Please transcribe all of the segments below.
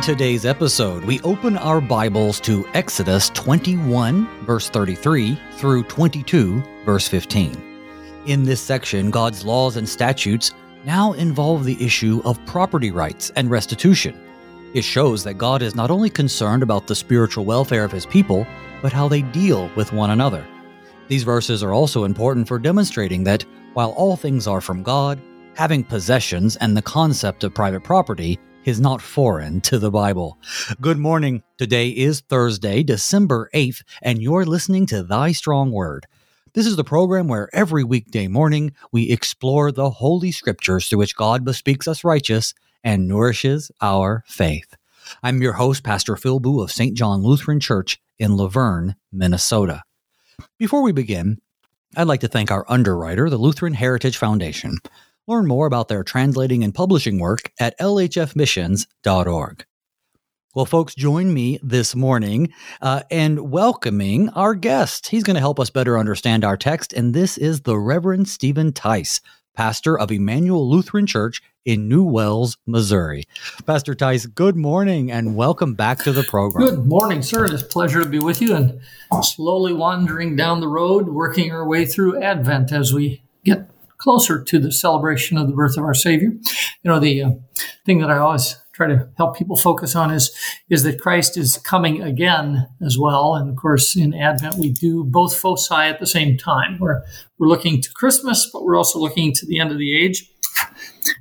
In today's episode, we open our Bibles to Exodus 21, verse 33 through 22, verse 15. In this section, God's laws and statutes now involve the issue of property rights and restitution. It shows that God is not only concerned about the spiritual welfare of his people, but how they deal with one another. These verses are also important for demonstrating that while all things are from God, having possessions and the concept of private property is not foreign to the Bible. Good morning. Today is Thursday, December 8th, and you're listening to Thy Strong Word. This is the program where every weekday morning we explore the Holy Scriptures through which God bespeaks us righteous and nourishes our faith. I'm your host, Pastor Phil Booe of St. John Lutheran Church in Luverne, Minnesota. Before we begin, I'd like to thank our underwriter, the Lutheran Heritage Foundation. Learn more about their translating and publishing work at lhfmissions.org. Well, folks, join me this morning uh, and welcoming our guest. He's going to help us better understand our text, and this is the Reverend Stephen Tice, pastor of Emmanuel Lutheran Church in New Wells, Missouri. Pastor Tice, good morning and welcome back to the program. Good morning, sir. It's a pleasure to be with you and slowly wandering down the road, working our way through Advent as we get closer to the celebration of the birth of our Savior. You know, the uh, thing that I always try to help people focus on is is that Christ is coming again as well. And of course, in Advent, we do both foci at the same time. We're we're looking to Christmas, but we're also looking to the end of the age.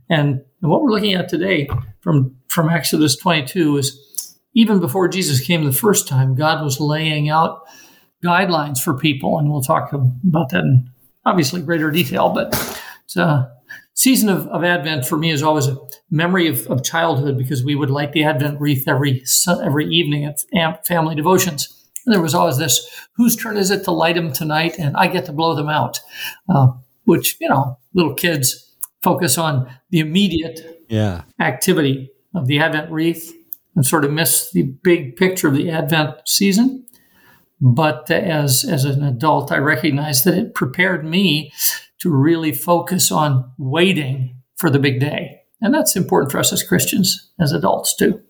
And, what we're looking at today from from Exodus 22 is even before Jesus came the first time, God was laying out guidelines for people, and we'll talk about that in obviously greater detail. But it's a season of, of Advent for me is always a memory of, of childhood because we would light the Advent wreath every every evening at family devotions. And there was always this: whose turn is it to light them tonight? And I get to blow them out, uh, which you know, little kids focus on the immediate yeah. activity of the Advent wreath and sort of miss the big picture of the Advent season. But as, as an adult, I recognize that it prepared me to really focus on waiting for the big day. And that's important for us as Christians, as adults, too.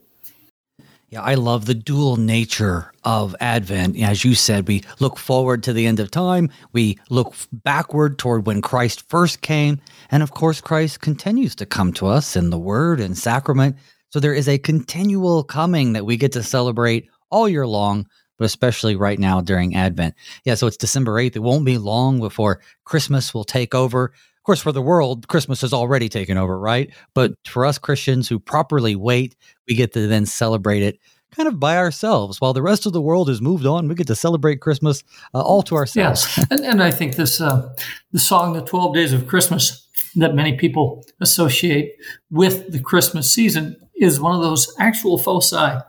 Yeah, I love the dual nature of Advent. As you said, we look forward to the end of time, we look backward toward when Christ first came, and of course, Christ continues to come to us in the Word and sacrament. So there is a continual coming that we get to celebrate all year long, but especially right now during Advent. Yeah, so it's December 8th. It won't be long before Christmas will take over Of course, for the world, Christmas has already taken over, right? But for us Christians who properly wait, we get to then celebrate it kind of by ourselves. While the rest of the world has moved on, we get to celebrate Christmas uh, all to ourselves. Yes, and, and I think this uh, the song "The Twelve Days of Christmas" that many people associate with the Christmas season is one of those actual foci.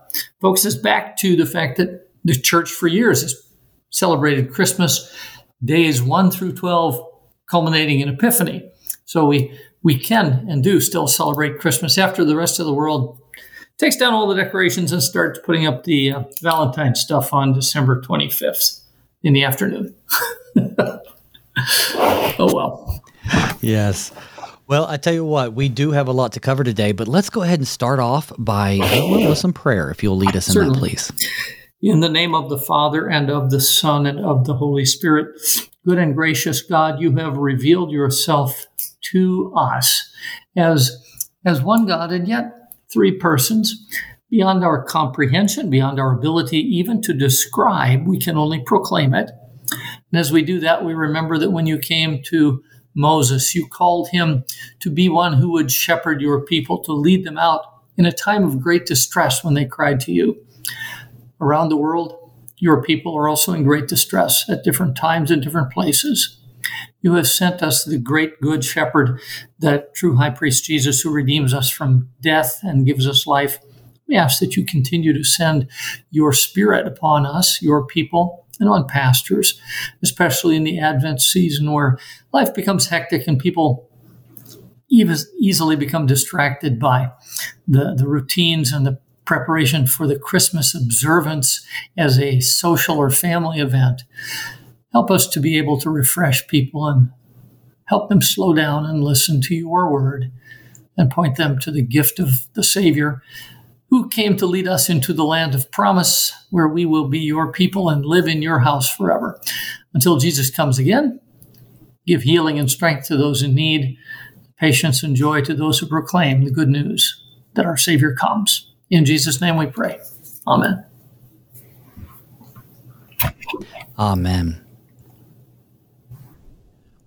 Focuses back to the fact that the church for years has celebrated Christmas days one through twelve culminating in Epiphany. So we we can and do still celebrate Christmas after the rest of the world takes down all the decorations and starts putting up the uh, Valentine stuff on December 25th in the afternoon. oh well. Yes. Well, I tell you what, we do have a lot to cover today, but let's go ahead and start off by with some prayer, if you'll lead us in Certainly. that, please. In the name of the Father and of the Son and of the Holy Spirit, good and gracious God, you have revealed yourself to us as, as one God and yet three persons. Beyond our comprehension, beyond our ability even to describe, we can only proclaim it. And as we do that, we remember that when you came to Moses, you called him to be one who would shepherd your people, to lead them out in a time of great distress when they cried to you. Around the world, your people are also in great distress at different times and different places. You have sent us the great good shepherd, that true high priest Jesus, who redeems us from death and gives us life. We ask that you continue to send your spirit upon us, your people, and on pastors, especially in the Advent season where life becomes hectic and people easily become distracted by the, the routines and the preparation for the Christmas observance as a social or family event. Help us to be able to refresh people and help them slow down and listen to your word and point them to the gift of the Savior who came to lead us into the land of promise, where we will be your people and live in your house forever. Until Jesus comes again, give healing and strength to those in need, patience and joy to those who proclaim the good news that our Savior comes. In Jesus' name we pray. Amen. Amen.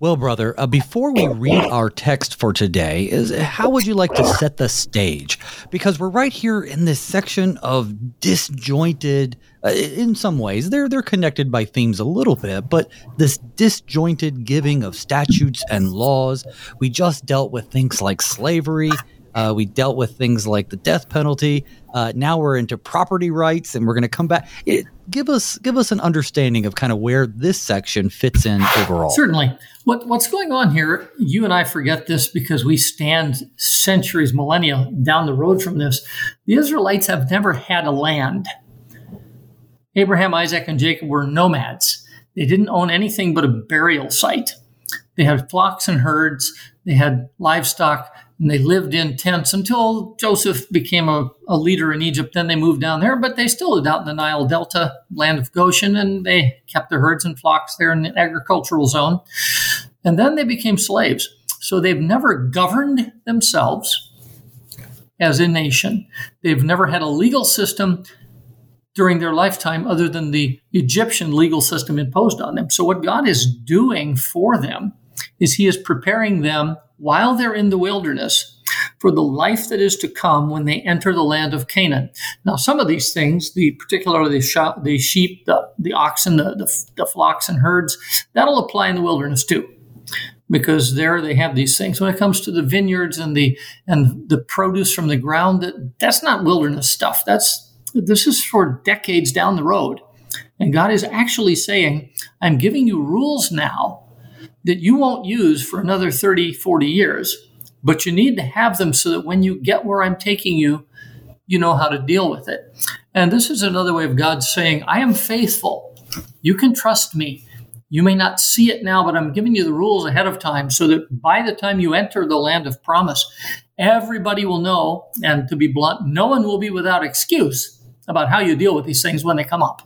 Well, brother, uh, before we read our text for today, is how would you like to set the stage? Because we're right here in this section of disjointed. Uh, in some ways, they're they're connected by themes a little bit, but this disjointed giving of statutes and laws. We just dealt with things like slavery. Uh, we dealt with things like the death penalty. Uh, now we're into property rights, and we're going to come back. It, give us give us an understanding of kind of where this section fits in overall. Certainly, what what's going on here? You and I forget this because we stand centuries, millennia down the road from this. The Israelites have never had a land. Abraham, Isaac, and Jacob were nomads. They didn't own anything but a burial site. They had flocks and herds. They had livestock and they lived in tents until Joseph became a, a, leader in Egypt. Then they moved down there, but they still lived out in the Nile Delta, land of Goshen, and they kept their herds and flocks there in the agricultural zone. And then they became slaves. So they've never governed themselves as a nation. They've never had a legal system during their lifetime other than the Egyptian legal system imposed on them. So what God is doing for them is he is preparing them while they're in the wilderness for the life that is to come when they enter the land of Canaan. Now, some of these things, the particularly the, sh- the sheep, the, the oxen, the, the, the flocks and herds, that'll apply in the wilderness too because there they have these things. When it comes to the vineyards and the and the produce from the ground, that, that's not wilderness stuff. That's this is for decades down the road. And God is actually saying, I'm giving you rules now that you won't use for another 30, 40 years, but you need to have them so that when you get where I'm taking you, you know how to deal with it. And this is another way of God saying, I am faithful. You can trust me. You may not see it now, but I'm giving you the rules ahead of time so that by the time you enter the land of promise, everybody will know, and to be blunt, no one will be without excuse about how you deal with these things when they come up.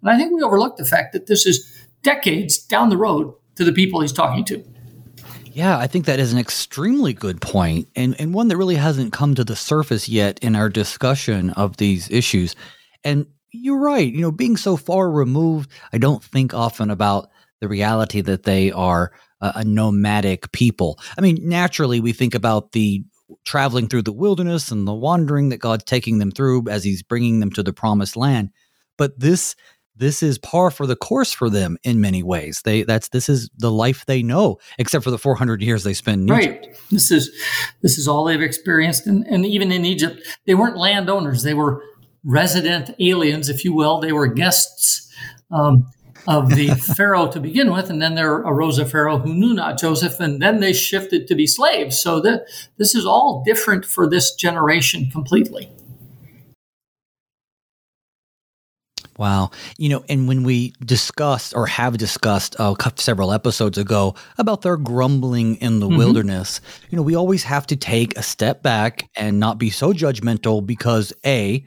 And I think we overlook the fact that this is decades down the road to the people he's talking to. Yeah, I think that is an extremely good point and, and one that really hasn't come to the surface yet in our discussion of these issues. And you're right, you know, being so far removed, I don't think often about the reality that they are a, a nomadic people. I mean, naturally, we think about the traveling through the wilderness and the wandering that God's taking them through as He's bringing them to the promised land. But this this is par for the course for them in many ways. They that's this is the life they know, except for the 400 years they spend in right. Egypt. This is this is all they've experienced, and, and even in Egypt, they weren't landowners; they were resident aliens, if you will. They were guests um, of the pharaoh to begin with, and then there arose a pharaoh who knew not Joseph, and then they shifted to be slaves. So that this is all different for this generation completely. Wow. You know, and when we discussed or have discussed uh, several episodes ago about their grumbling in the mm-hmm. wilderness, you know, we always have to take a step back and not be so judgmental because A,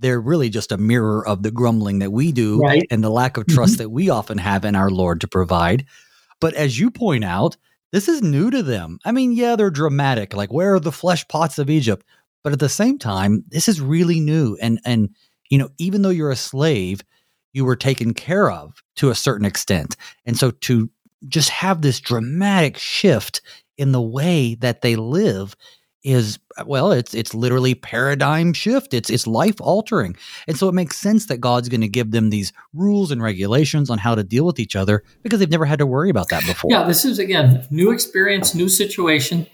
they're really just a mirror of the grumbling that we do right. and the lack of trust mm-hmm. that we often have in our Lord to provide. But as you point out, this is new to them. I mean, yeah, they're dramatic, like where are the flesh pots of Egypt? But at the same time, this is really new and and you know, even though you're a slave, you were taken care of to a certain extent. And so to just have this dramatic shift in the way that they live is well it's it's literally paradigm shift. It's it's life altering and so it makes sense that god's going to give them these rules and regulations on how to deal with each other because they've never had to worry about that before. Yeah this is again new experience new situation.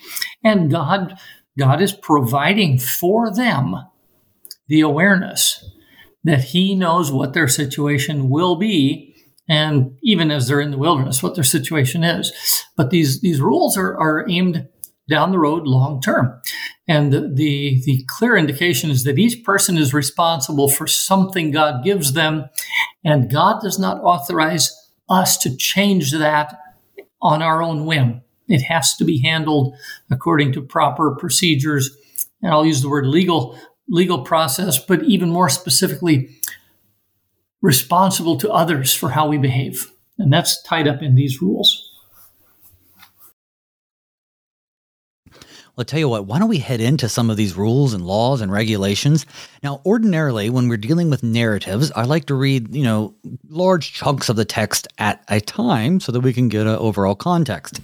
And god god is providing for them the awareness that he knows what their situation will be and even as they're in the wilderness what their situation is. But these these rules are, are aimed down the road long term and the, the the clear indication is that each person is responsible for something god gives them and god does not authorize us to change that on our own whim. It has to be handled according to proper procedures. And i'll use the word legal legal process, but even more specifically, responsible to others for how we behave. And that's tied up in these rules. I'll tell you what, why don't we head into some of these rules and laws and regulations? Now, ordinarily, when we're dealing with narratives, I like to read, you know, large chunks of the text at a time so that we can get an overall context.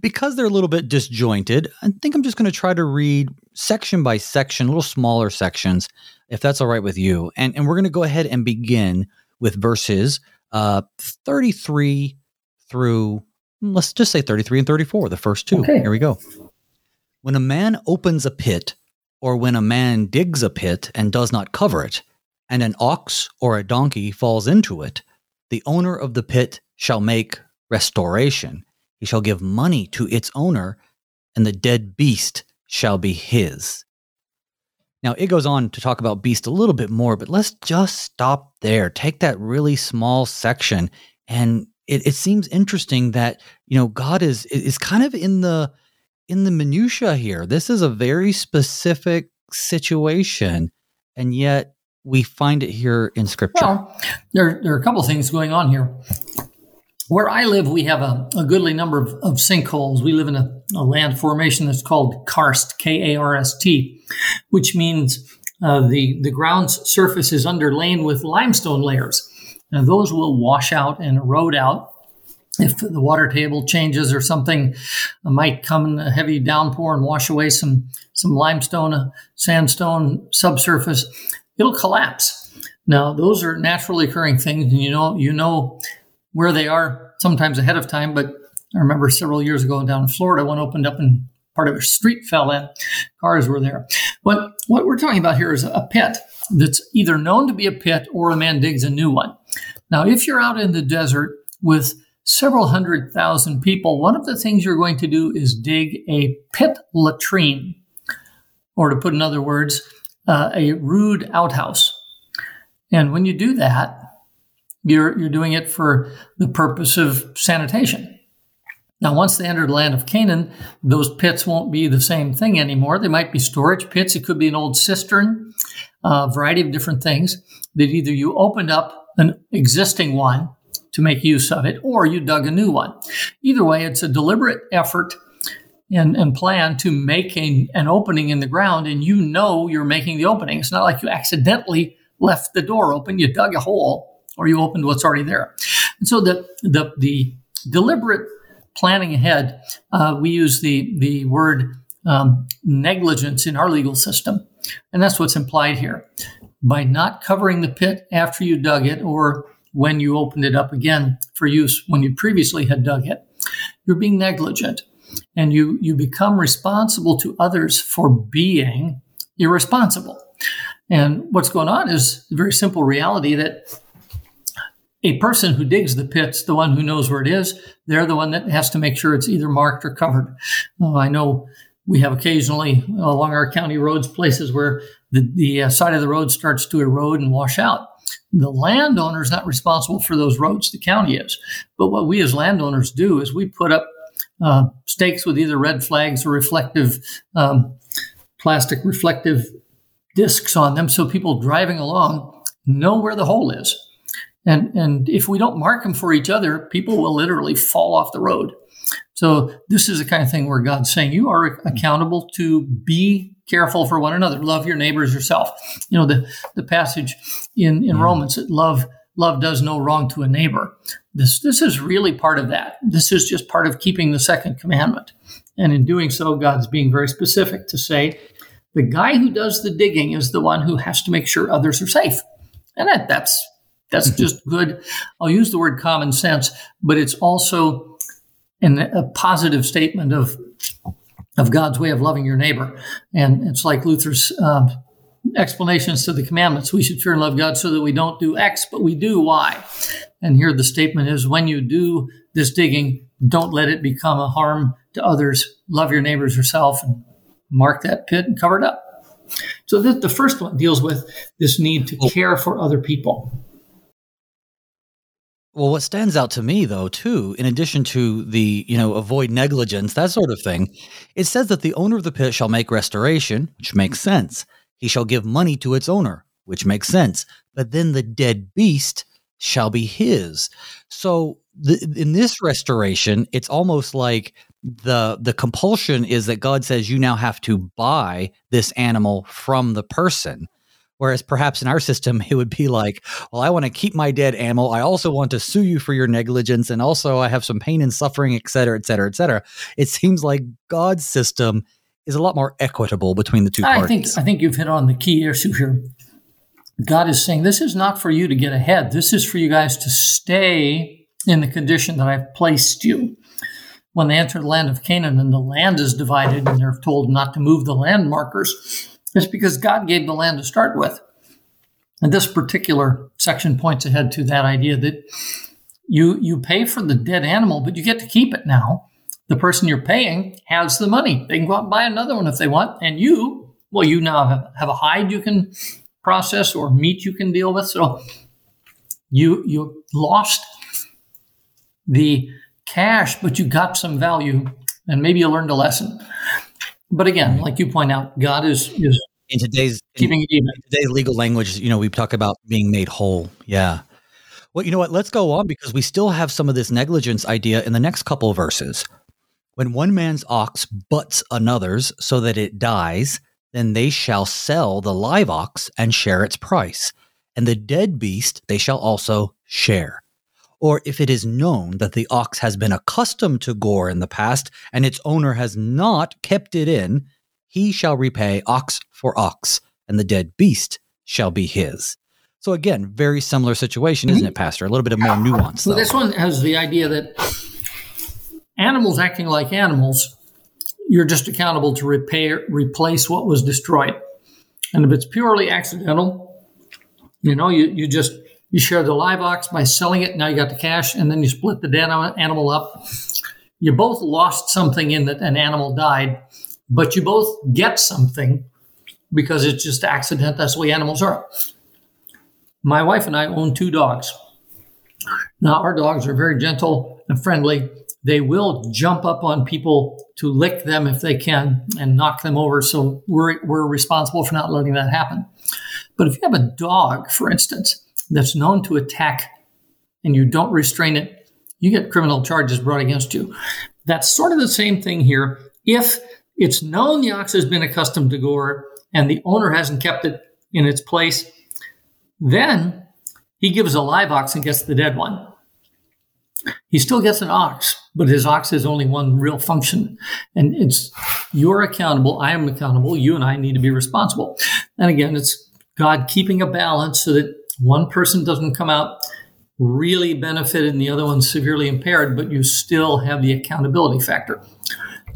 Because they're a little bit disjointed, I think I'm just going to try to read section by section, little smaller sections, if that's all right with you. And, and we're going to go ahead and begin with verses uh, 33 through, let's just say 33 and 34, the first two. Okay. Here we go. When a man opens a pit, or when a man digs a pit and does not cover it, and an ox or a donkey falls into it, the owner of the pit shall make restoration. He shall give money to its owner, and the dead beast shall be his. Now, it goes on to talk about beast a little bit more, but let's just stop there. Take that really small section. And it, it seems interesting that, you know, God is, is kind of in the, in the minutia here. This is a very specific situation, and yet we find it here in Scripture. Well, there, there are a couple of things going on here. Where I live, we have a, a goodly number of, of, sinkholes. We live in a, a, land formation that's called karst, K A R S T, which means uh, the, the ground's surface is underlain with limestone layers. And those will wash out and erode out if the water table changes or something might come in a heavy downpour and wash away some some limestone uh, sandstone subsurface it'll collapse now those are naturally occurring things and you know you know where they are sometimes ahead of time but i remember several years ago down in florida one opened up and part of a street fell in. Cars were there. But what we're talking about here is a pit that's either known to be a pit or a man digs a new one. Now if you're out in the desert with several hundred thousand people, one of the things you're going to do is dig a pit latrine, or to put in other words, uh, a rude outhouse. And when you do that, you're, you're doing it for the purpose of sanitation. Now, once they enter the land of Canaan, those pits won't be the same thing anymore. They might be storage pits. It could be an old cistern, a variety of different things that either you opened up an existing one to make use of it, or you dug a new one. Either way, it's a deliberate effort and, and plan to make a, an opening in the ground, and you know you're making the opening. It's not like you accidentally left the door open, you dug a hole, or you opened what's already there. And so the, the, the deliberate planning ahead, uh, we use the, the word um, negligence in our legal system. And that's what's implied here. By not covering the pit after you dug it or when you opened it up again for use when you previously had dug it. You're being negligent and you, you become responsible to others for being irresponsible. And what's going on is a very simple reality that a person who digs the pit's the one who knows where it is. They're the one that has to make sure it's either marked or covered. Uh, I know we have occasionally along our county roads places where the, the uh, side of the road starts to erode and wash out. The landowner is not responsible for those roads, the county is. But what we as landowners do is we put up uh, stakes with either red flags or reflective, um, plastic reflective discs on them so people driving along know where the hole is. And, and if we don't mark them for each other, people will literally fall off the road. So this is the kind of thing where God's saying you are accountable to be careful for one another. Love your neighbors yourself. You know, the, the passage in, in mm. Romans that love, love does no wrong to a neighbor. This, this is really part of that. This is just part of keeping the second commandment. And in doing so, God's being very specific to say, the guy who does the digging is the one who has to make sure others are safe. And that, that's, that's just good. I'll use the word common sense, but it's also an, a positive statement of of God's way of loving your neighbor. And it's like Luther's um, explanations to the commandments. We should fear and love God so that we don't do X, but we do Y. And here the statement is when you do this digging, don't let it become a harm to others. Love your neighbors yourself and mark that pit and cover it up. So the, the first one deals with this need to care for other people. Well, what stands out to me, though, too, in addition to the, you know, avoid negligence, that sort of thing, it says that the owner of the pit shall make restoration, which makes sense. he shall give money to its owner, which makes sense. But then the dead beast shall be his. So the, in this restoration, it's almost like the the compulsion is that God says you now have to buy this animal from the person. Whereas perhaps in our system, it would be like, well, I want to keep my dead animal. I also want to sue you for your negligence. And also, I have some pain and suffering, et cetera, et cetera, et cetera. It seems like God's system is a lot more equitable between the two parties. I think, I think you've hit on the key issue here. God is saying, this is not for you to get ahead. This is for you guys to stay in the condition that I've placed you. When they enter the land of Canaan and the land is divided and they're told not to move the land markers, it's because God gave the land to start with. And this particular section points ahead to that idea that you you pay for the dead animal, but you get to keep it now. The person you're paying has the money. They can go out and buy another one if they want. And you, well, you now have, have a hide you can process or meat you can deal with. So you you lost the cash, but you got some value, and maybe you learned a lesson. But again, like you point out, God is is in today's keeping it even. today's legal language. You know, we talk about being made whole. Yeah. Well, you know what? Let's go on because we still have some of this negligence idea in the next couple of verses. When one man's ox butts another's so that it dies, then they shall sell the live ox and share its price, and the dead beast they shall also share. Or if it is known that the ox has been accustomed to gore in the past, and its owner has not kept it in, he shall repay ox for ox, and the dead beast shall be his. So again, very similar situation, isn't it, mm-hmm. Pastor? A little bit of more nuance. Well, this one has the idea that animals acting like animals you're just accountable to repair, replace what was destroyed. And if it's purely accidental, you know, you, you just, you share the live ox by selling it. Now you got the cash and then you split the animal up. You both lost something in that an animal died, but you both get something because it's just accident. That's the way animals are. My wife and I own two dogs. Now, our dogs are very gentle and friendly. They will jump up on people to lick them if they can and knock them over. So we're, we're responsible for not letting that happen. But if you have a dog, for instance, that's known to attack and you don't restrain it, you get criminal charges brought against you. That's sort of the same thing here. If it's known the ox has been accustomed to gore and the owner hasn't kept it in its place, then he gives a live ox and gets the dead one. He still gets an ox, but his ox has only one real function. And it's you're accountable, I am accountable, you and I need to be responsible. And again, it's God keeping a balance so that one person doesn't come out really benefited and the other one severely impaired, but you still have the accountability factor.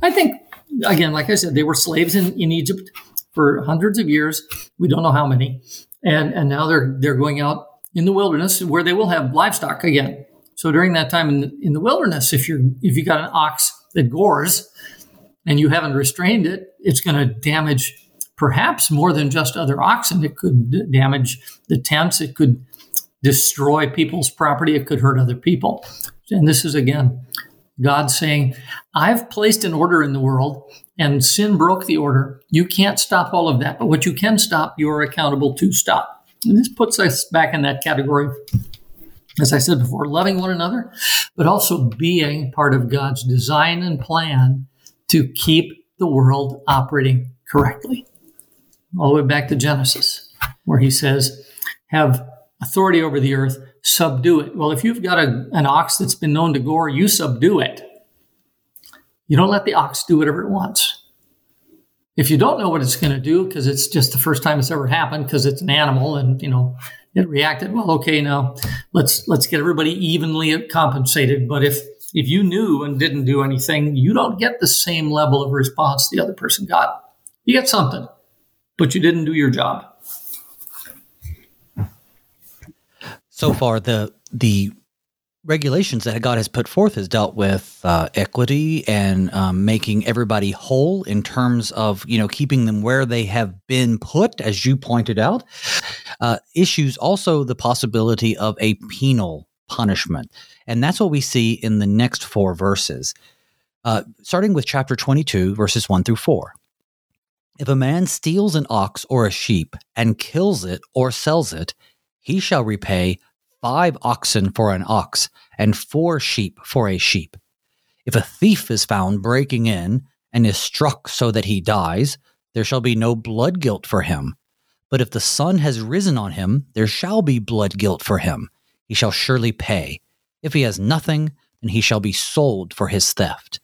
I think, again, like I said, they were slaves in, in Egypt for hundreds of years. We don't know how many. And, and now they're, they're going out in the wilderness where they will have livestock again. So during that time in the, in the wilderness, if you're if you got an ox that gores and you haven't restrained it, it's going to damage perhaps more than just other oxen. It could damage the tents. It could destroy people's property. It could hurt other people. And this is again God saying, I've placed an order in the world and sin broke the order. You can't stop all of that, but what you can stop, you're accountable to stop. And this puts us back in that category as I said before, loving one another, but also being part of God's design and plan to keep the world operating correctly. All the way back to Genesis, where he says, have authority over the earth, subdue it. Well, if you've got a, an ox that's been known to gore, you subdue it. You don't let the ox do whatever it wants. If you don't know what it's going to do, because it's just the first time it's ever happened, because it's an animal and, you know, it reacted well okay now let's let's get everybody evenly compensated but if if you knew and didn't do anything you don't get the same level of response the other person got you get something but you didn't do your job so far the the regulations that God has put forth has dealt with uh, equity and um, making everybody whole in terms of you know keeping them where they have been put, as you pointed out. Uh, issues also the possibility of a penal punishment, and that's what we see in the next four verses, uh, starting with chapter twenty-two, verses one through four. If a man steals an ox or a sheep and kills it or sells it, he shall repay five oxen for an ox and four sheep for a sheep. If a thief is found breaking in and is struck so that he dies, there shall be no blood guilt for him. But if the sun has risen on him, there shall be blood guilt for him. He shall surely pay. If he has nothing, then he shall be sold for his theft.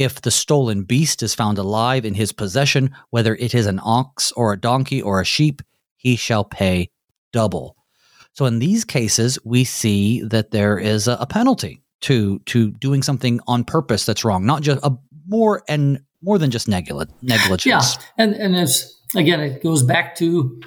If the stolen beast is found alive in his possession, whether it is an ox or a donkey or a sheep, he shall pay double. So in these cases, we see that there is a, penalty to to doing something on purpose that's wrong, not just a more and more than just negligence. Yeah, and and as again, it goes back to.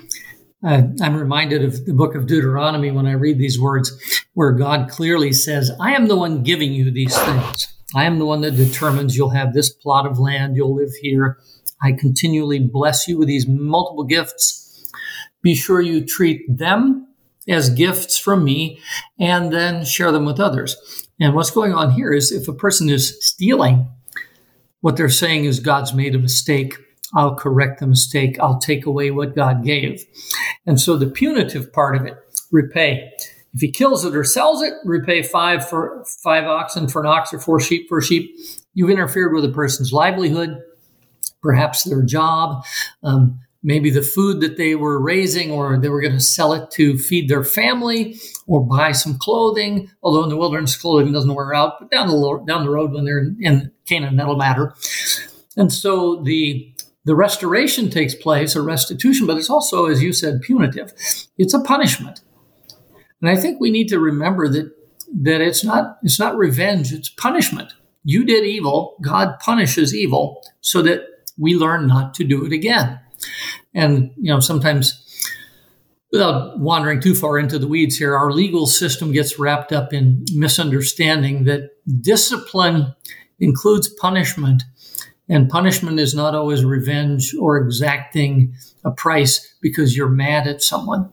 Uh, I'm reminded of the book of Deuteronomy when I read these words, where God clearly says, "I am the one giving you these things. I am the one that determines you'll have this plot of land, you'll live here. I continually bless you with these multiple gifts. Be sure you treat them as gifts from me and then share them with others." And what's going on here is if a person is stealing what they're saying is God's made a mistake. I'll correct the mistake. I'll take away what God gave. And so the punitive part of it, repay. If he kills it or sells it, repay five for five oxen for an ox or four sheep for a sheep. You've interfered with a person's livelihood, perhaps their job. Um, maybe the food that they were raising or they were going to sell it to feed their family or buy some clothing. Although in the wilderness, clothing doesn't wear out, but down the, down the road when they're in Canaan, that'll matter. And so the the restoration takes place, or restitution, but it's also, as you said, punitive. It's a punishment. And I think we need to remember that that it's not it's not revenge, it's punishment. You did evil, God punishes evil so that we learn not to do it again. And, you know, sometimes without wandering too far into the weeds here, our legal system gets wrapped up in misunderstanding that discipline includes punishment. And punishment is not always revenge or exacting a price because you're mad at someone.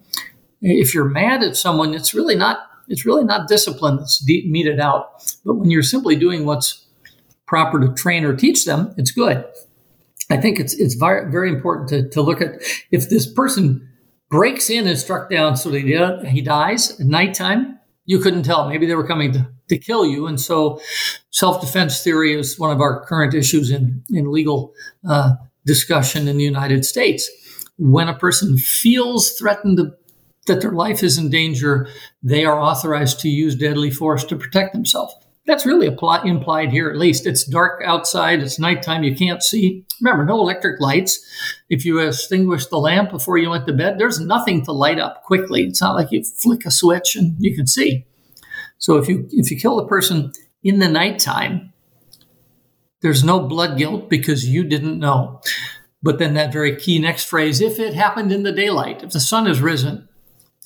If you're mad at someone, it's really not it's really not discipline that's de- meted out. But when you're simply doing what's proper to train or teach them, it's good. I think it's it's very, very important to, to look at if this person breaks in and struck down so that he, dies at nighttime, you couldn't tell. Maybe they were coming to, to kill you. And so self defense theory is one of our current issues in, in legal uh, discussion in the United States. When a person feels threatened that their life is in danger, they are authorized to use deadly force to protect themselves. That's really implied here, at least. It's dark outside, it's nighttime, you can't see. Remember, no electric lights. If you extinguish the lamp before you went to bed, there's nothing to light up quickly. It's not like you flick a switch and you can see. So if you if you kill the person in the nighttime, there's no blood guilt because you didn't know. But then that very key next phrase, if it happened in the daylight, if the sun has risen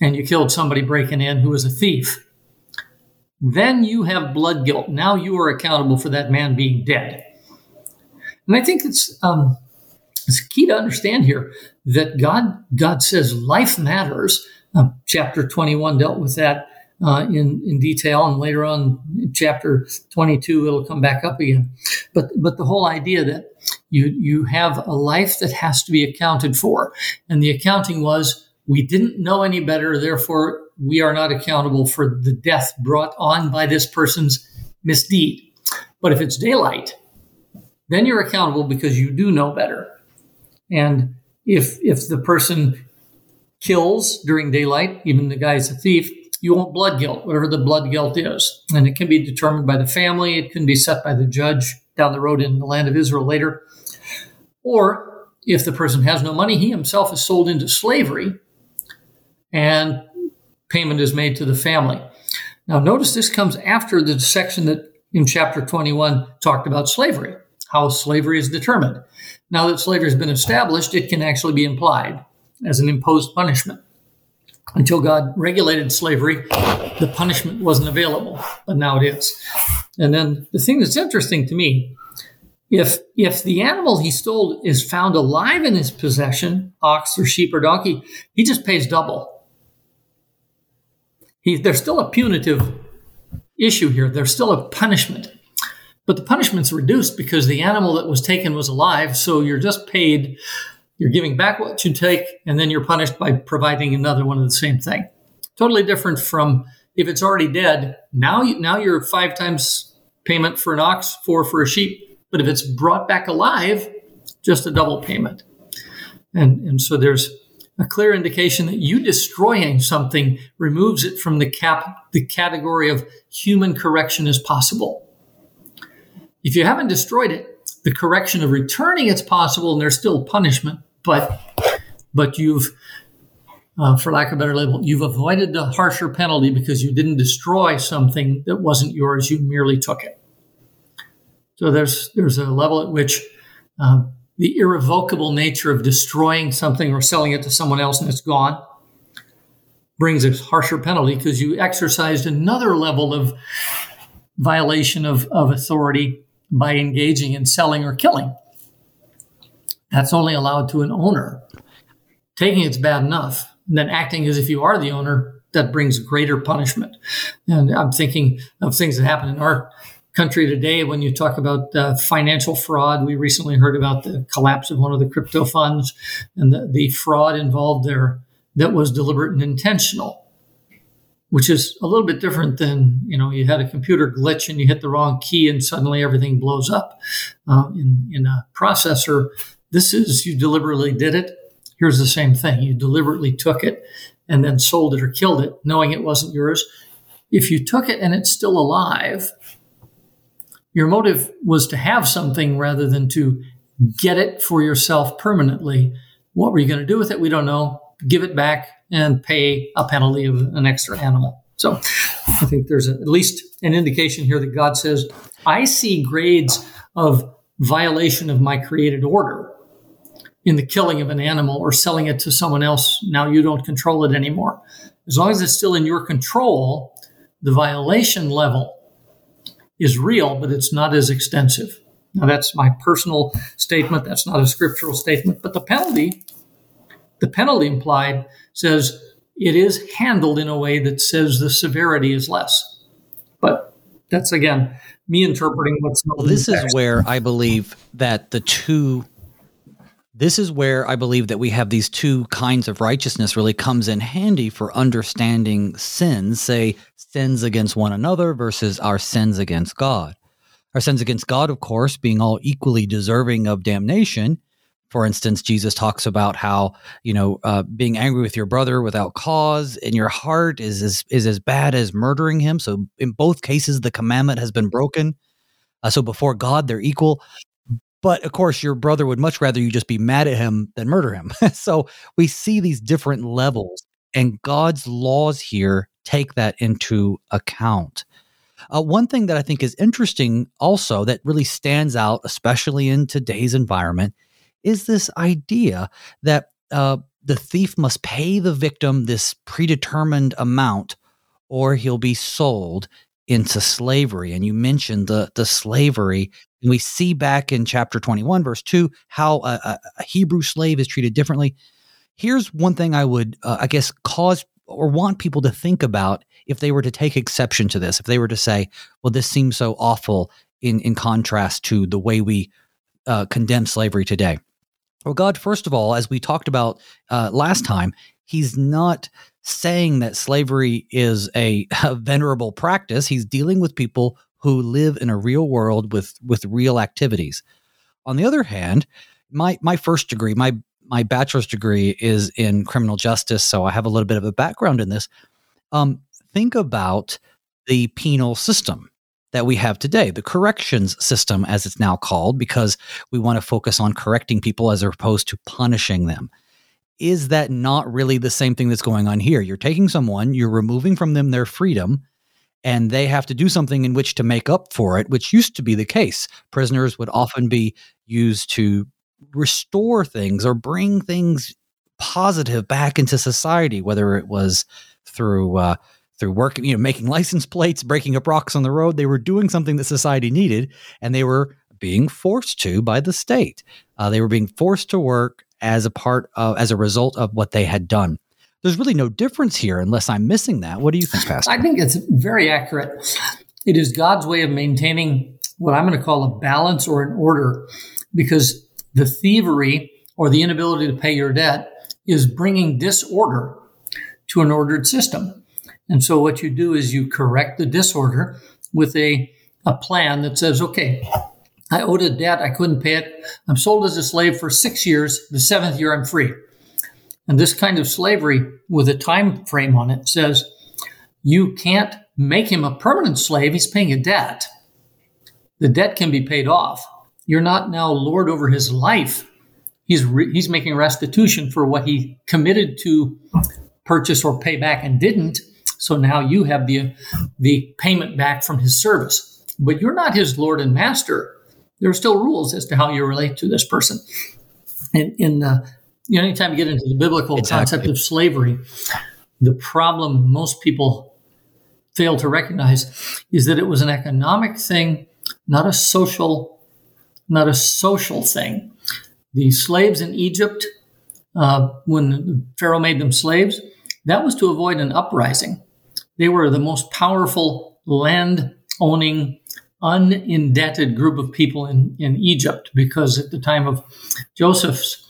and you killed somebody breaking in who was a thief, then you have blood guilt. Now you are accountable for that man being dead. And I think it's um, it's key to understand here that God God says life matters. Uh, chapter 21 dealt with that uh, in in detail, and later on, chapter 22, it'll come back up again. But but the whole idea that you you have a life that has to be accounted for, and the accounting was we didn't know any better, therefore we are not accountable for the death brought on by this person's misdeed. But if it's daylight, then you're accountable because you do know better. And if if the person kills during daylight, even the guy's a thief, you want blood guilt, whatever the blood guilt is. And it can be determined by the family, it can be set by the judge down the road in the land of Israel later. Or if the person has no money, he himself is sold into slavery and payment is made to the family. Now, notice this comes after the section that in chapter 21 talked about slavery, how slavery is determined. Now that slavery has been established, it can actually be implied as an imposed punishment. Until God regulated slavery, the punishment wasn't available, but now it is. And then the thing that's interesting to me if if the animal he stole is found alive in his possession, ox or sheep or donkey, he just pays double. He, there's still a punitive issue here. There's still a punishment. But the punishment's reduced because the animal that was taken was alive. So you're just paid you're giving back what you take, and then you're punished by providing another one of the same thing. Totally different from if it's already dead. Now, you, now you're five times payment for an ox, four for a sheep. But if it's brought back alive, just a double payment. And, and so there's a clear indication that you destroying something removes it from the cap the category of human correction is possible. If you haven't destroyed it, the correction of returning it's possible and there's still punishment, but but you've uh, for lack of a better label, you've avoided the harsher penalty because you didn't destroy something that wasn't yours; you merely took it. So there's there's a level at which um, the irrevocable nature of destroying something or selling it to someone else and it's gone brings a harsher penalty because you exercised another level of violation of, of authority by engaging in selling or killing. That's only allowed to an owner. Taking it's bad enough. And then acting as if you are the owner, that brings greater punishment. And I'm thinking of things that happen in our country today when you talk about uh, financial fraud. We recently heard about the collapse of one of the crypto funds and the, the fraud involved there that was deliberate and intentional, which is a little bit different than, you know, you had a computer glitch and you hit the wrong key and suddenly everything blows up. Uh, in, in a processor, this is you deliberately did it. Here's the same thing. You deliberately took it and then sold it or killed it, knowing it wasn't yours. If you took it and it's still alive, your motive was to have something rather than to get it for yourself permanently. What were you going to do with it? We don't know. Give it back and pay a penalty of an extra animal. So I think there's at least an indication here that God says, I see grades of violation of my created order in the killing of an animal or selling it to someone else. Now you don't control it anymore. As long as it's still in your control, the violation level is real, but it's not as extensive. Now, that's my personal statement. That's not a scriptural statement. But the penalty, the penalty implied says it is handled in a way that says the severity is less. But that's again me interpreting what's. Well, this is where I believe that the two this is where I believe that we have these two kinds of righteousness really comes in handy for understanding sins, say sins against one another versus our sins against God. Our sins against God, of course, being all equally deserving of damnation. For instance, Jesus talks about how you know uh, being angry with your brother without cause in your heart is is, is as bad as murdering him. So in both cases, the commandment has been broken. Uh, so before God, they're equal. But of course, your brother would much rather you just be mad at him than murder him. so we see these different levels, and God's laws here take that into account. Uh, one thing that I think is interesting also that really stands out, especially in today's environment, is this idea that uh, the thief must pay the victim this predetermined amount or he'll be sold into slavery. And you mentioned the, the slavery and we see back in chapter 21, verse 2, how a, a Hebrew slave is treated differently. Here's one thing I would, uh, I guess, cause or want people to think about if they were to take exception to this, if they were to say, well, this seems so awful in, in contrast to the way we uh, condemn slavery today. Well, God, first of all, as we talked about uh, last time, He's not saying that slavery is a, a venerable practice. He's dealing with people who live in a real world with with real activities. On the other hand, my my first degree, my my bachelor's degree is in criminal justice, so I have a little bit of a background in this. Um, think about the penal system that we have today, the corrections system, as it's now called, because we want to focus on correcting people as opposed to punishing them. Is that not really the same thing that's going on here? You're taking someone, you're removing from them their freedom, and they have to do something in which to make up for it, which used to be the case. Prisoners would often be used to restore things or bring things positive back into society, whether it was through uh, through work, you know, making license plates, breaking up rocks on the road. They were doing something that society needed, and they were being forced to by the state. Uh, they were being forced to work as a part of, as a result of what they had done there's really no difference here unless I'm missing that. What do you think, Pastor? I think it's very accurate. It is God's way of maintaining what I'm going to call a balance or an order because the thievery or the inability to pay your debt is bringing disorder to an ordered system. And so what you do is you correct the disorder with a, a plan that says, okay, I owed a debt, I couldn't pay it. I'm sold as a slave for six years. The seventh year, I'm free. And this kind of slavery with a time frame on it says you can't make him a permanent slave. He's paying a debt. The debt can be paid off. You're not now lord over his life. He's re- he's making restitution for what he committed to purchase or pay back and didn't. So now you have the the payment back from his service, but you're not his lord and master. There are still rules as to how you relate to this person. And in the, you know, anytime you get into the biblical exactly. concept of slavery, the problem most people fail to recognize is that it was an economic thing, not a social, not a social thing. The slaves in Egypt, uh, when Pharaoh made them slaves, that was to avoid an uprising. They were the most powerful land owning, unindebted group of people in, in Egypt because at the time of Joseph's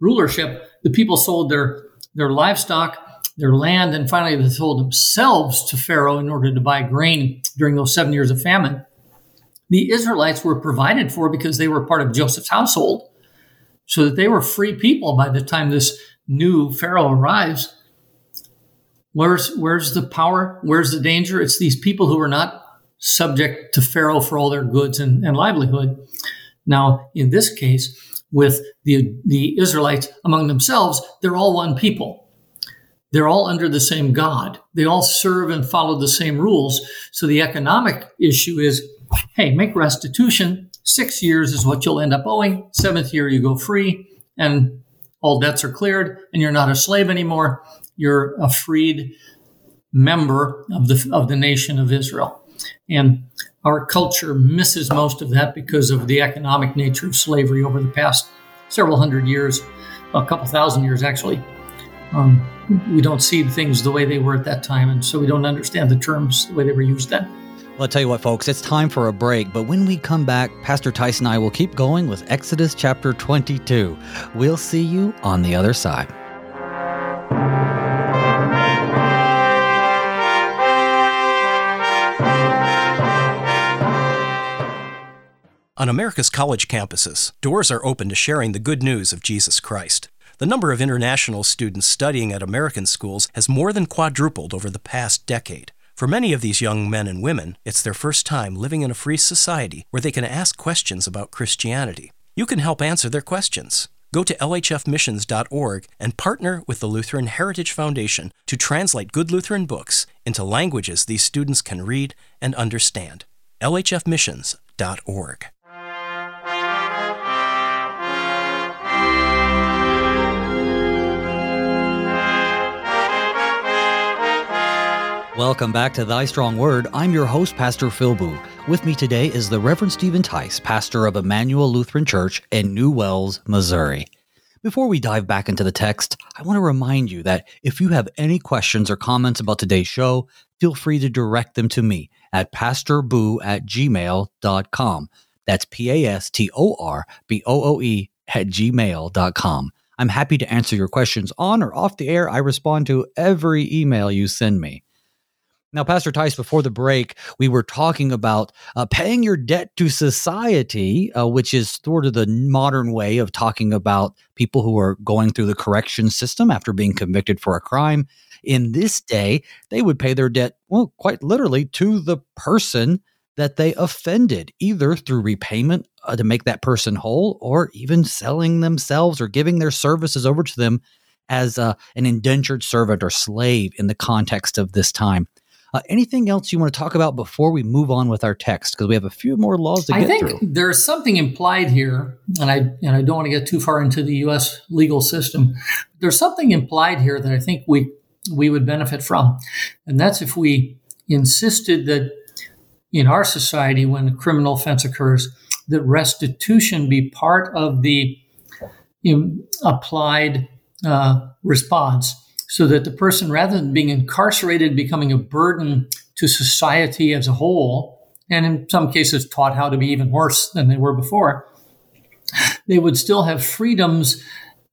rulership, the people sold their, their livestock, their land, and finally they sold themselves to Pharaoh in order to buy grain during those seven years of famine. The Israelites were provided for because they were part of Joseph's household, so that they were free people by the time this new Pharaoh arrives. Where's, where's the power? Where's the danger? It's these people who are not subject to Pharaoh for all their goods and, and livelihood. Now, in this case, with the, the Israelites among themselves, they're all one people. They're all under the same God. They all serve and follow the same rules. So the economic issue is hey, make restitution. Six years is what you'll end up owing. Seventh year, you go free and all debts are cleared and you're not a slave anymore. You're a freed member of the, of the nation of Israel. And our culture misses most of that because of the economic nature of slavery over the past several hundred years, a couple thousand years actually. Um, we don't see things the way they were at that time, and so we don't understand the terms the way they were used then. Well, I'll tell you what, folks, it's time for a break, but when we come back, Pastor Tyson and I will keep going with Exodus chapter 22. We'll see you on the other side. On America's college campuses, doors are open to sharing the good news of Jesus Christ. The number of international students studying at American schools has more than quadrupled over the past decade. For many of these young men and women, it's their first time living in a free society where they can ask questions about Christianity. You can help answer their questions. Go to lhfmissions.org and partner with the Lutheran Heritage Foundation to translate good Lutheran books into languages these students can read and understand. lhfmissions.org. Welcome back to Thy Strong Word. I'm your host, Pastor Phil Booe. With me today is the Reverend Stephen Tice, pastor of Emmanuel Lutheran Church in New Wells, Missouri. Before we dive back into the text, I want to remind you that if you have any questions or comments about today's show, feel free to direct them to me at pastorbooe at gmail.com. That's P A S T O R B O O E at gmail.com. I'm happy to answer your questions on or off the air. I respond to every email you send me. Now, Pastor Tice, before the break, we were talking about uh, paying your debt to society, uh, which is sort of the modern way of talking about people who are going through the correction system after being convicted for a crime. In this day, they would pay their debt, well, quite literally, to the person that they offended, either through repayment uh, to make that person whole or even selling themselves or giving their services over to them as uh, an indentured servant or slave in the context of this time. Uh, anything else you want to talk about before we move on with our text? Because we have a few more laws to I get through. There's something implied here, and I and I don't want to get too far into the U.S. legal system. There's something implied here that I think we we would benefit from, and that's if we insisted that in our society, when a criminal offense occurs, that restitution be part of the applied uh, response so that the person, rather than being incarcerated, becoming a burden to society as a whole, and in some cases taught how to be even worse than they were before, they would still have freedoms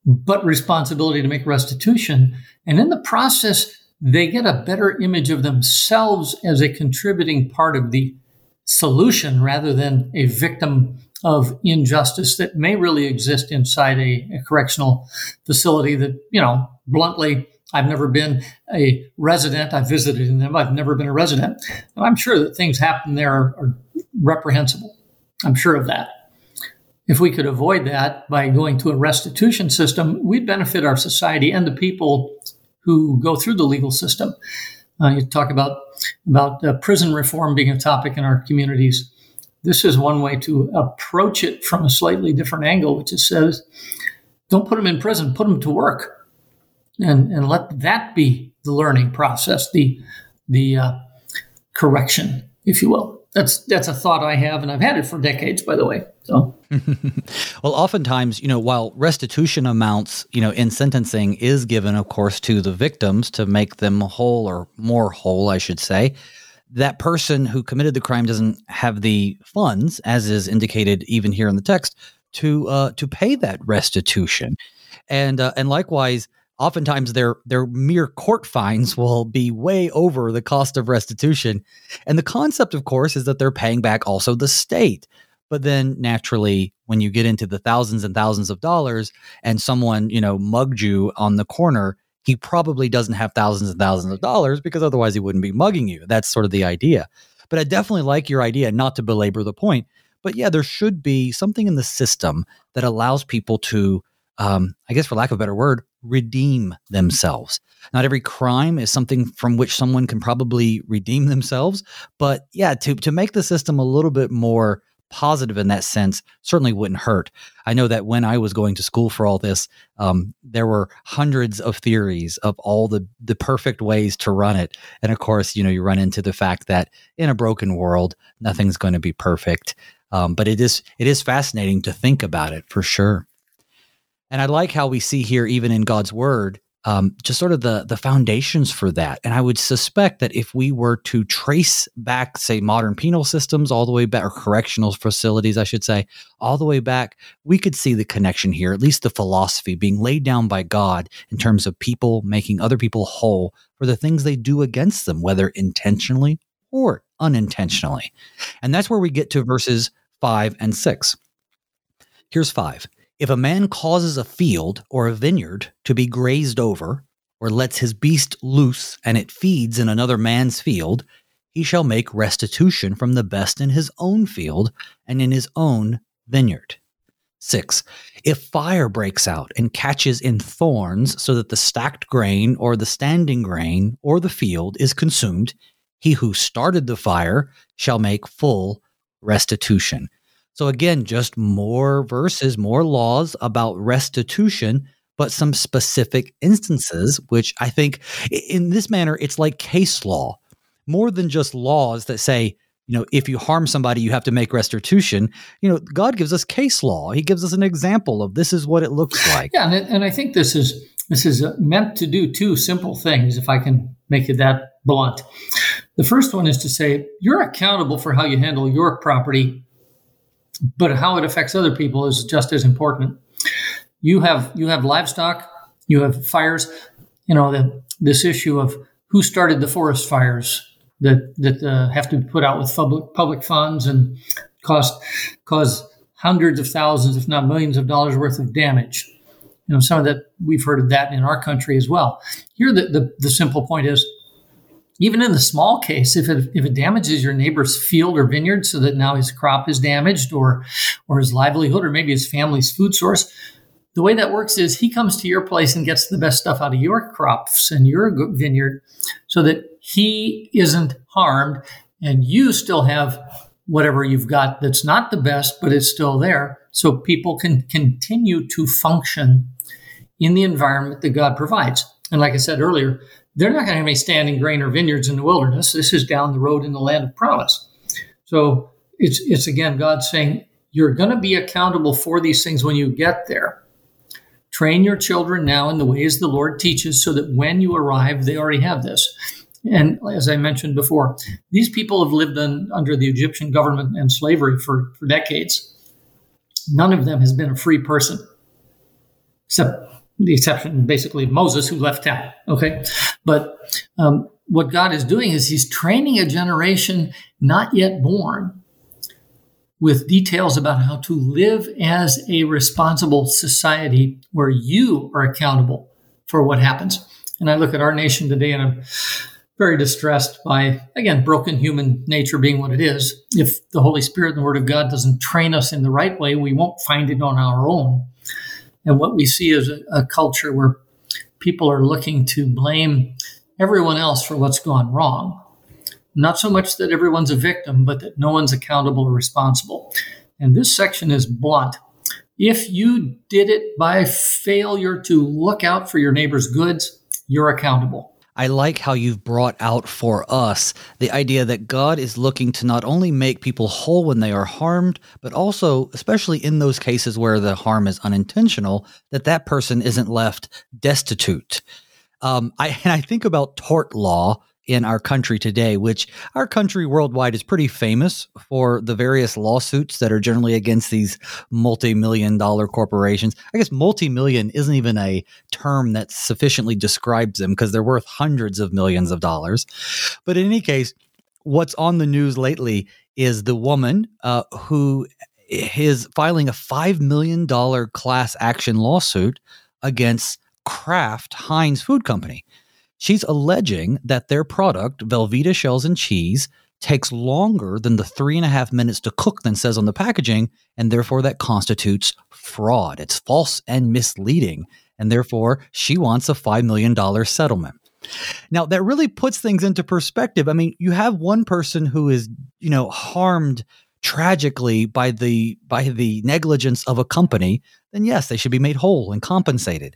but responsibility to make restitution. And in the process, they get a better image of themselves as a contributing part of the solution rather than a victim of injustice that may really exist inside a, a correctional facility that, you know, bluntly, I've never been a resident. I've visited in them. I've never been a resident. I'm sure that things happen there are, are reprehensible. I'm sure of that. If we could avoid that by going to a restitution system, we'd benefit our society and the people who go through the legal system. Uh, you talk about about uh, prison reform being a topic in our communities. This is one way to approach it from a slightly different angle, which is says, don't put them in prison, put them to work, and and let that be the learning process, the the uh, correction, if you will. That's that's a thought I have, and I've had it for decades, by the way. So, well, oftentimes, you know, while restitution amounts, you know, in sentencing is given, of course, to the victims to make them whole or more whole, I should say. That person who committed the crime doesn't have the funds, as is indicated even here in the text, to uh, to pay that restitution, and uh, and likewise, oftentimes their their mere court fines will be way over the cost of restitution. And the concept of course is that they're paying back also the state. But then naturally when you get into the thousands and thousands of dollars and someone you know mugged you on the corner he probably doesn't have thousands and thousands of dollars because otherwise he wouldn't be mugging you. That's sort of the idea. But i definitely like your idea not to belabor the point but yeah there should be something in the system that allows people to um, I guess for lack of a better word, redeem themselves. Not every crime is something from which someone can probably redeem themselves, but yeah, to to make the system a little bit more positive in that sense certainly wouldn't hurt. I know that when I was going to school for all this, um, there were hundreds of theories of all the the perfect ways to run it, and of course, you know, you run into the fact that in a broken world, nothing's going to be perfect. Um, but it is it is fascinating to think about it for sure. And I like how we see here, even in God's word, um, just sort of the the foundations for that. And I would suspect that if we were to trace back, say, modern penal systems all the way back, or correctional facilities, I should say, all the way back, we could see the connection here, at least the philosophy being laid down by God in terms of people making other people whole for the things they do against them, whether intentionally or unintentionally. And that's where we get to verses five and six. Here's five. If a man causes a field or a vineyard to be grazed over, or lets his beast loose and it feeds in another man's field, he shall make restitution from the best in his own field and in his own vineyard. 6. If fire breaks out and catches in thorns so that the stacked grain or the standing grain or the field is consumed, he who started the fire shall make full restitution. So again, just more verses, more laws about restitution, but some specific instances, which I think in this manner, it's like case law, more than just laws that say, you know, if you harm somebody, you have to make restitution. You know, God gives us case law. He gives us an example of this is what it looks like. Yeah, and, and I think this is this is uh, meant to do two simple things, if I can make it that blunt. The first one is to say you're accountable for how you handle your property but how it affects other people is just as important. You have you have livestock, you have fires. You know the, this issue of who started the forest fires that that uh, have to be put out with public public funds and cost cause hundreds of thousands, if not millions of dollars worth of damage. You know, some of that we've heard of that in our country as well. Here, the, the, the simple point is even in the small case, if it, if it damages your neighbor's field or vineyard so that now his crop is damaged or, or his livelihood or maybe his family's food source, the way that works is he comes to your place and gets the best stuff out of your crops and your vineyard so that he isn't harmed and you still have whatever you've got that's not the best, but it's still there. So people can continue to function in the environment that God provides. And like I said earlier, they're not going to have any standing grain or vineyards in the wilderness. This is down the road in the land of promise. So it's it's again God saying you're going to be accountable for these things when you get there. Train your children now in the ways the Lord teaches so that when you arrive, they already have this. And as I mentioned before, these people have lived on, under the Egyptian government and slavery for, for decades. None of them has been a free person, except the exception basically of Moses who left town. Okay. But um, what God is doing is he's training a generation not yet born with details about how to live as a responsible society where you are accountable for what happens. And I look at our nation today and I'm very distressed by, again, broken human nature being what it is. If the Holy Spirit and the Word of God doesn't train us in the right way, we won't find it on our own. And what we see is a, a culture where people are looking to blame everyone else for what's gone wrong. Not so much that everyone's a victim, but that no one's accountable or responsible. And this section is blunt. If you did it by failure to look out for your neighbor's goods, you're accountable. I like how you've brought out for us the idea that God is looking to not only make people whole when they are harmed, but also, especially in those cases where the harm is unintentional, that that person isn't left destitute. Um, I, and I think about tort law in our country today, which our country worldwide is pretty famous for the various lawsuits that are generally against these multi million dollar corporations. I guess multi million isn't even a term that sufficiently describes them because they're worth hundreds of millions of dollars. But in any case, what's on the news lately is the woman uh, who is filing a $5 million class action lawsuit against Kraft Heinz Food Company. She's alleging that their product, Velveeta shells and cheese, takes longer than the three and a half minutes to cook than says on the packaging, and therefore that constitutes fraud. It's false and misleading, and therefore she wants a $5 million settlement. Now, that really puts things into perspective. I mean, you have one person who is, you know, harmed tragically by the by the negligence of a company, then yes, they should be made whole and compensated.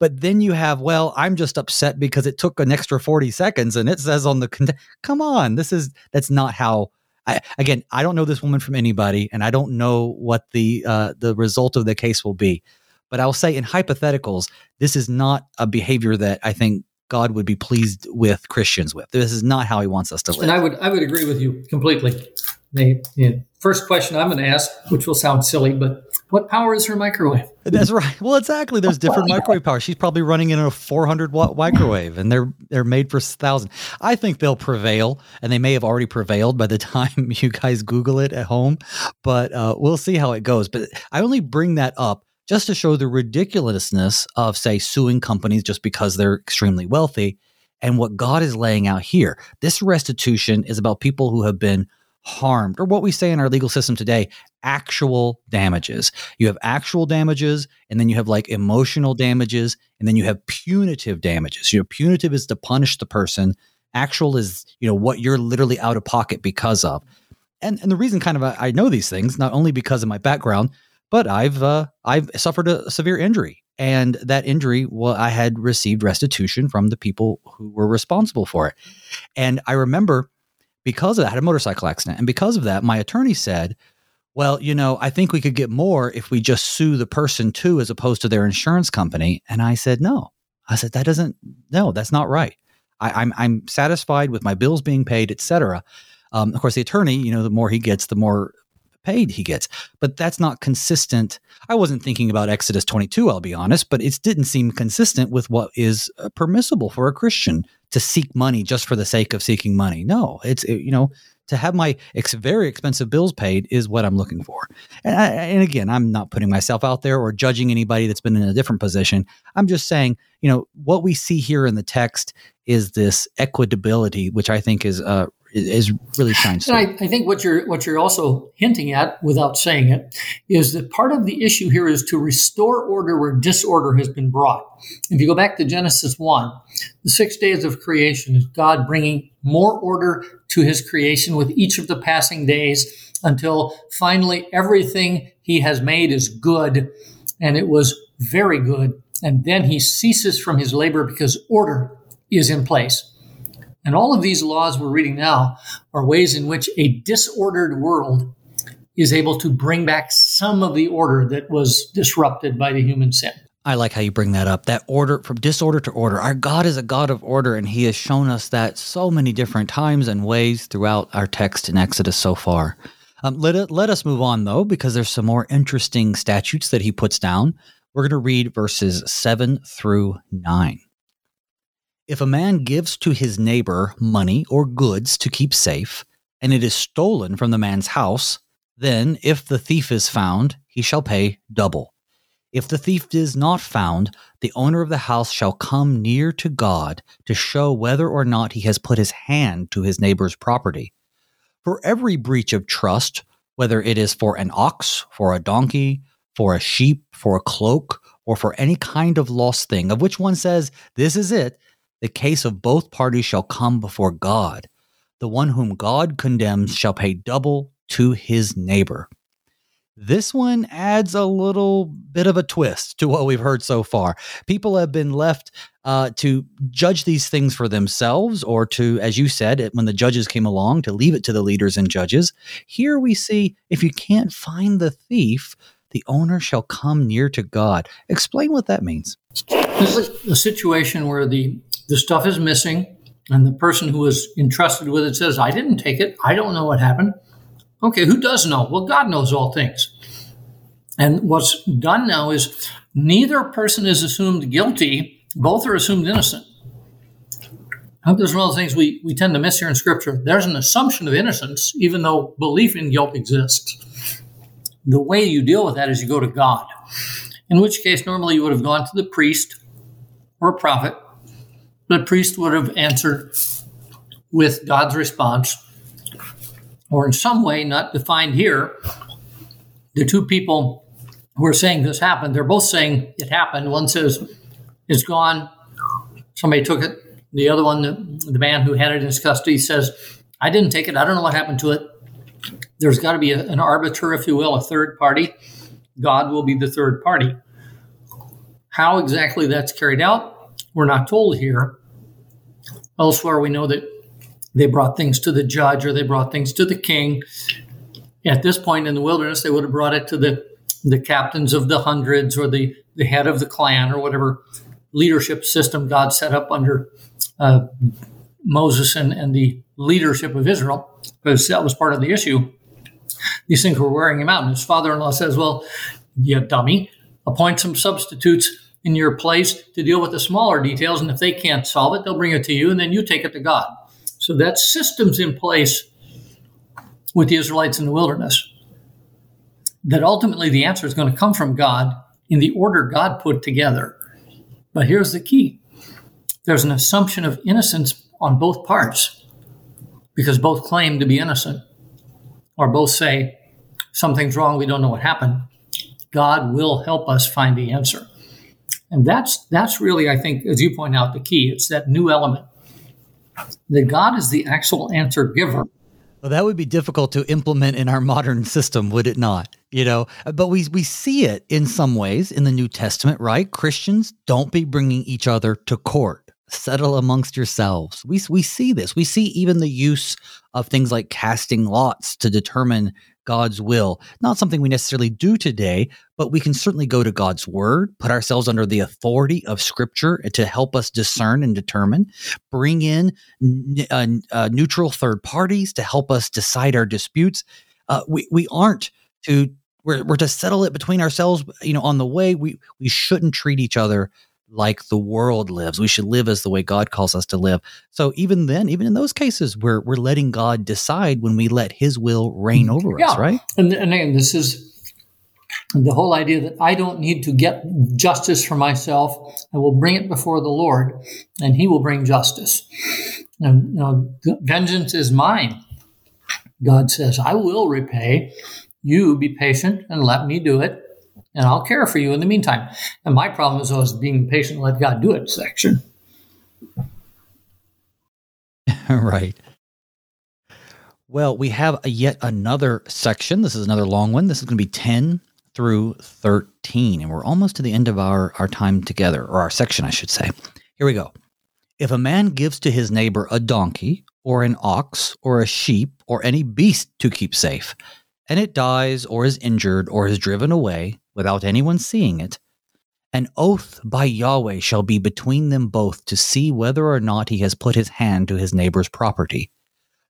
But then you have, well, I'm just upset because it took an extra 40 seconds and it says on the, con- come on, this is, that's not how, I, again, I don't know this woman from anybody and I don't know what the, uh, the result of the case will be. But I'll say in hypotheticals, this is not a behavior that I think God would be pleased with Christians with. This is not how he wants us to live. And I would, I would agree with you completely. The, the first question I'm going to ask, which will sound silly, but what power is her microwave? That's right. Well, exactly. There's different microwave power. She's probably running in a 400 watt microwave, and they're they're made for thousand. I think they'll prevail, and they may have already prevailed by the time you guys Google it at home. But uh, we'll see how it goes. But I only bring that up just to show the ridiculousness of, say, suing companies just because they're extremely wealthy, and what God is laying out here. This restitution is about people who have been harmed, or what we say in our legal system today, actual damages. You have actual damages, and then you have like emotional damages, and then you have punitive damages. You know, punitive is to punish the person. Actual is, you know, what you're literally out of pocket because of. And and the reason kind of I, know these things not only because of my background, but I've uh, I've suffered a severe injury, and that injury, well, I had received restitution from the people who were responsible for it. And I remember because of that, I had a motorcycle accident. And because of that, my attorney said, well, you know, I think we could get more if we just sue the person too, as opposed to their insurance company. And I said, no. I said, that doesn't, no, that's not right. I, am I'm, I'm satisfied with my bills being paid, et cetera. Um, of course, the attorney, you know, the more he gets, the more paid he gets. But that's not consistent. I wasn't thinking about Exodus 22, I'll be honest, but it didn't seem consistent with what is uh, permissible for a Christian to seek money just for the sake of seeking money. No, it's, it, you know, to have my ex- very expensive bills paid is what I'm looking for. And, I, and, again, I'm not putting myself out there or judging anybody that's been in a different position. I'm just saying, you know, what we see here in the text is this equitability, which I think is uh, is really shines. And I, I, think what you're what you're also hinting at, without saying it, is that part of the issue here is to restore order where disorder has been brought. If you go back to Genesis one, the six days of creation is God bringing more order to His creation with each of the passing days until finally everything He has made is good, and it was very good. And then He ceases from His labor because order is in place. And all of these laws we're reading now are ways in which a disordered world is able to bring back some of the order that was disrupted by the human sin. I like how you bring that up. That order from disorder to order. Our God is a God of order, and He has shown us that so many different times and ways throughout our text in Exodus so far. Um, let, it, let us move on, though, because there's some more interesting statutes that He puts down We're going to read verses 7 through 9. If a man gives to his neighbor money or goods to keep safe, and it is stolen from the man's house, then if the thief is found, he shall pay double. If the thief is not found, the owner of the house shall come near to God to show whether or not he has put his hand to his neighbor's property. For every breach of trust, whether it is for an ox, for a donkey, for a sheep, for a cloak, or for any kind of lost thing, of which one says, This is it, the case of both parties shall come before God. The one whom God condemns shall pay double to his neighbor. This one adds a little bit of a twist to what we've heard so far. People have been left uh, to judge these things for themselves, or to, as you said, when the judges came along, to leave it to the leaders and judges. Here we see if you can't find the thief, the owner shall come near to God. Explain what that means. This is a situation where the, the stuff is missing, and the person who was entrusted with it says, I didn't take it. I don't know what happened. Okay, who does know? Well, God knows all things. And what's done now is neither person is assumed guilty, both are assumed innocent. I think there's one of the things we, we tend to miss here in Scripture. There's an assumption of innocence, even though belief in guilt exists. The way you deal with that is you go to God, in which case, normally you would have gone to the priest or a prophet. The priest would have answered with God's response or in some way not defined here, the two people who are saying this happened, they're both saying it happened. One says it's gone, somebody took it. The other one, the, the man who had it in his custody, says, I didn't take it. I don't know what happened to it. There's got to be a, an arbiter, if you will, a third party. God will be the third party. How exactly that's carried out, we're not told here. Elsewhere, we know that they brought things to the judge or they brought things to the king. At this point in the wilderness, they would have brought it to the, the captains of the hundreds or the, the head of the clan or whatever leadership system God set up under uh, Moses and, and the leadership of Israel, because that was part of the issue. These things were wearing him out. And his father in law says, Well, you dummy, appoint some substitutes in your place to deal with the smaller details. And if they can't solve it, they'll bring it to you, and then you take it to God. So that system's in place with the Israelites in the wilderness. That ultimately the answer is going to come from God in the order God put together. But here's the key there's an assumption of innocence on both parts because both claim to be innocent or both say something's wrong, we don't know what happened. God will help us find the answer. And that's that's really, I think, as you point out, the key. It's that new element that God is the actual answer giver. Well, that would be difficult to implement in our modern system, would it not? You know, but we we see it in some ways in the New Testament, right? Christians don't be bringing each other to court. Settle amongst yourselves. We we see this. We see even the use of things like casting lots to determine God's will. Not something we necessarily do today, but we can certainly go to God's word, put ourselves under the authority of scripture to help us discern and determine, bring in uh, uh, neutral third parties to help us decide our disputes. Uh, we, we aren't to, we're, we're to settle it between ourselves, you know, on the way. We, we shouldn't treat each other like the world lives. We should live as the way God calls us to live. So even then, even in those cases, we're we're letting God decide when we let His will reign mm-hmm. over yeah. us, right? And, and again, this is the whole idea that I don't need to get justice for myself. I will bring it before the Lord, and He will bring justice. And you know, vengeance is mine. God says, "I will repay." You be patient and let me do it and I'll care for you in the meantime. And my problem is always being patient, let God do it section. right. Well, we have yet another section. This is another long one. This is going to be 10 through 13, and we're almost to the end of our, our time together, or our section, I should say. Here we go. If a man gives to his neighbor a donkey, or an ox, or a sheep, or any beast to keep safe, and it dies, or is injured, or is driven away, without anyone seeing it, an oath by Yahweh shall be between them both to see whether or not he has put his hand to his neighbor's property.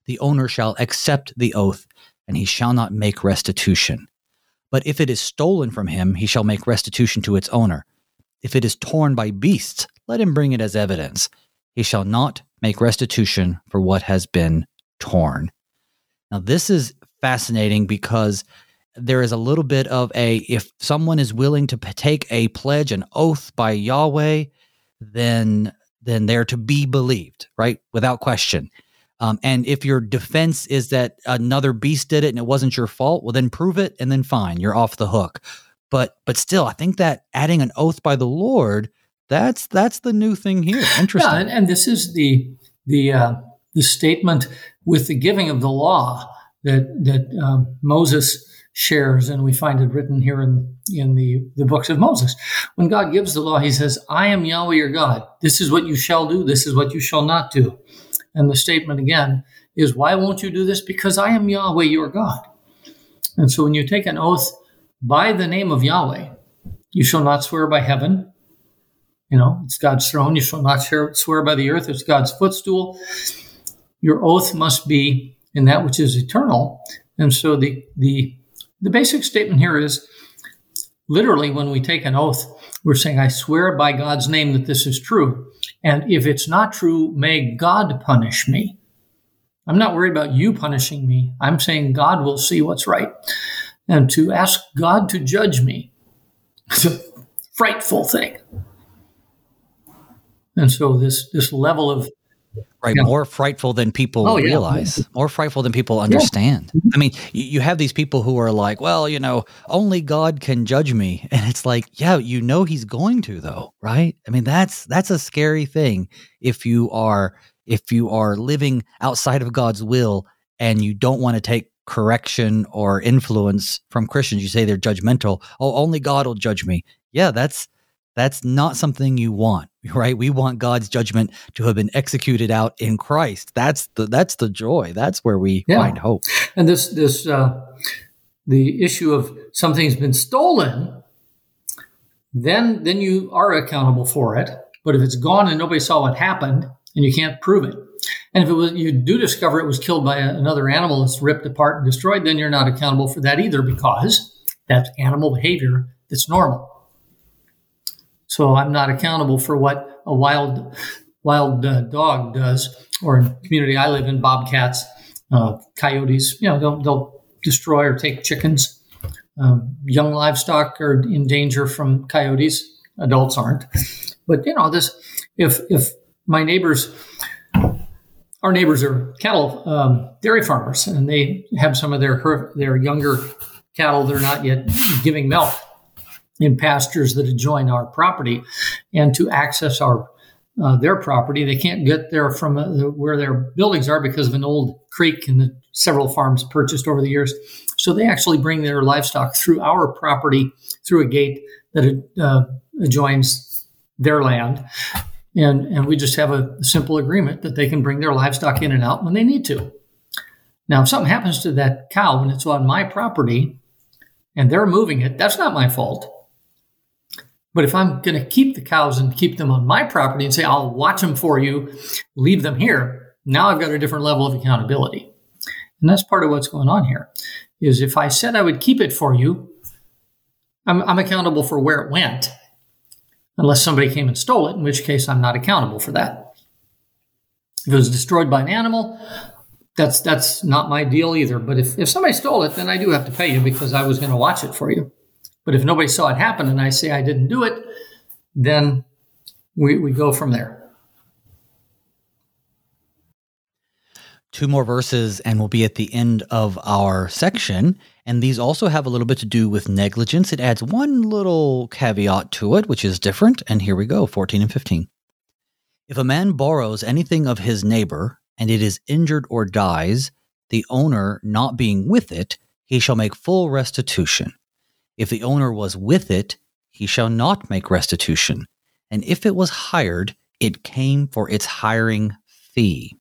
The owner shall accept the oath, and he shall not make restitution. But if it is stolen from him, he shall make restitution to its owner. If it is torn by beasts, let him bring it as evidence. He shall not make restitution for what has been torn. Now, this is fascinating because there is a little bit of a if someone is willing to take a pledge, an oath by Yahweh, then then they're to be believed, right? Without question. Um, and if your defense is that another beast did it and it wasn't your fault, well, then prove it and then fine, you're off the hook. But but still, I think that adding an oath by the Lord, that's that's the new thing here. Interesting. Yeah, and, and this is the the uh, the statement with the giving of the law that that um, Moses shares, and we find it written here in in the the books of Moses. When God gives the law, He says, "I am Yahweh your God. This is what you shall do. This is what you shall not do." And the statement again is, "Why won't you do this? Because I am Yahweh your God." And so, when you take an oath by the name of Yahweh, you shall not swear by heaven. You know, it's God's throne. You shall not swear by the earth. It's God's footstool. Your oath must be in that which is eternal. And so the the the basic statement here is literally when we take an oath, we're saying, I swear by God's name that this is true. And if it's not true, may God punish me. I'm not worried about you punishing me. I'm saying God will see what's right. And to ask God to judge me is a frightful thing. And so this this level of right? Yeah. more frightful than people oh, realize. Yeah. more frightful than people understand. Yeah. i mean you have these people who are like well you know only god can judge me. And it's like yeah you know he's going to though right? I mean that's that's a scary thing if you are if you are living outside of god's will and you don't want to take correction or influence from christians. You say they're judgmental. Oh only god will judge me. Yeah that's that's not something you want, right? We want God's judgment to have been executed out in Christ. That's the that's the joy. That's where we yeah. find hope. And this this uh, the issue of something's been stolen, then then you are accountable for it. But if it's gone and nobody saw what happened, and you can't prove it, and if it was you do discover it was killed by another animal that's ripped apart and destroyed, then you're not accountable for that either because that's animal behavior that's normal. So I'm not accountable for what a wild wild uh, dog does, or in community I live in, bobcats, uh, coyotes. You know, they'll, they'll destroy or take chickens. Um, young livestock are in danger from coyotes. Adults aren't. But you know, this if if my neighbors, our neighbors are cattle um, dairy farmers, and they have some of their their younger cattle They're not yet giving milk in pastures that adjoin our property and to access our uh, their property. They can't get there from uh, where their buildings are because of an old creek and the several farms purchased over the years. So they actually bring their livestock through our property through a gate that uh, adjoins their land. And, and we just have a simple agreement that they can bring their livestock in and out when they need to. Now, if something happens to that cow when it's on my property and they're moving it, that's not my fault. But if I'm going to keep the cows and keep them on my property and say, I'll watch them for you, leave them here, now I've got a different level of accountability. And that's part of what's going on here is if I said I would keep it for you, I'm, I'm accountable for where it went, unless somebody came and stole it, in which case I'm not accountable for that. If it was destroyed by an animal, that's that's not my deal either. But if, if somebody stole it, then I do have to pay you because I was going to watch it for you. But if nobody saw it happen and I say I didn't do it, then we, we go from there. Two more verses, and we'll be at the end of our section. And these also have a little bit to do with negligence. It adds one little caveat to it, which is different. And here we go 14 and 15. If a man borrows anything of his neighbor, and it is injured or dies, the owner not being with it, he shall make full restitution. If the owner was with it, he shall not make restitution. And if it was hired, it came for its hiring fee.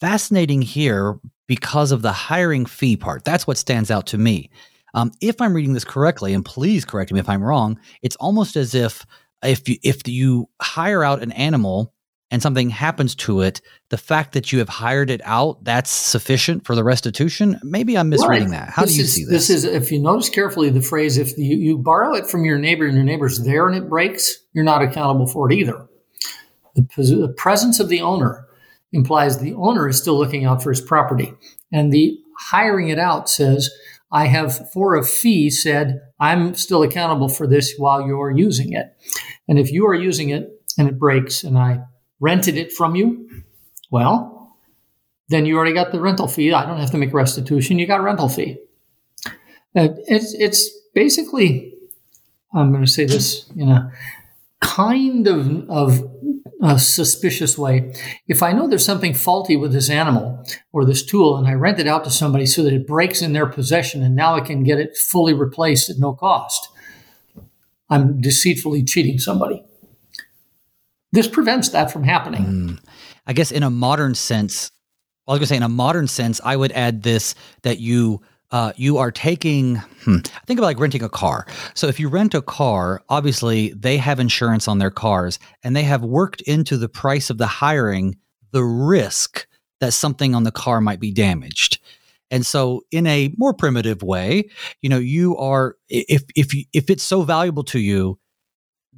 Fascinating here because of the hiring fee part. That's what stands out to me. Um, if I'm reading this correctly, and please correct me if I'm wrong, it's almost as if if you, if you hire out an animal and something happens to it, the fact that you have hired it out, that's sufficient for the restitution? Maybe I'm misreading right. that. How this do you is, see this? This is, if you notice carefully, the phrase, if you, you borrow it from your neighbor and your neighbor's there and it breaks, you're not accountable for it either. The, the presence of the owner implies the owner is still looking out for his property. And the hiring it out says, I have, for a fee, said, I'm still accountable for this while you're using it. And if you are using it and it breaks and I rented it from you, well, then you already got the rental fee. I don't have to make restitution. You got rental fee. Uh, it's, it's basically, I'm going to say this in a kind of, of a suspicious way. If I know there's something faulty with this animal or this tool and I rent it out to somebody so that it breaks in their possession and now I can get it fully replaced at no cost, I'm deceitfully cheating somebody. This prevents that from happening. Mm. I guess in a modern sense, I was going to say in a modern sense, I would add this that you uh, you are taking hmm, think about like renting a car so if you rent a car obviously they have insurance on their cars and they have worked into the price of the hiring the risk that something on the car might be damaged and so in a more primitive way you know you are if if if it's so valuable to you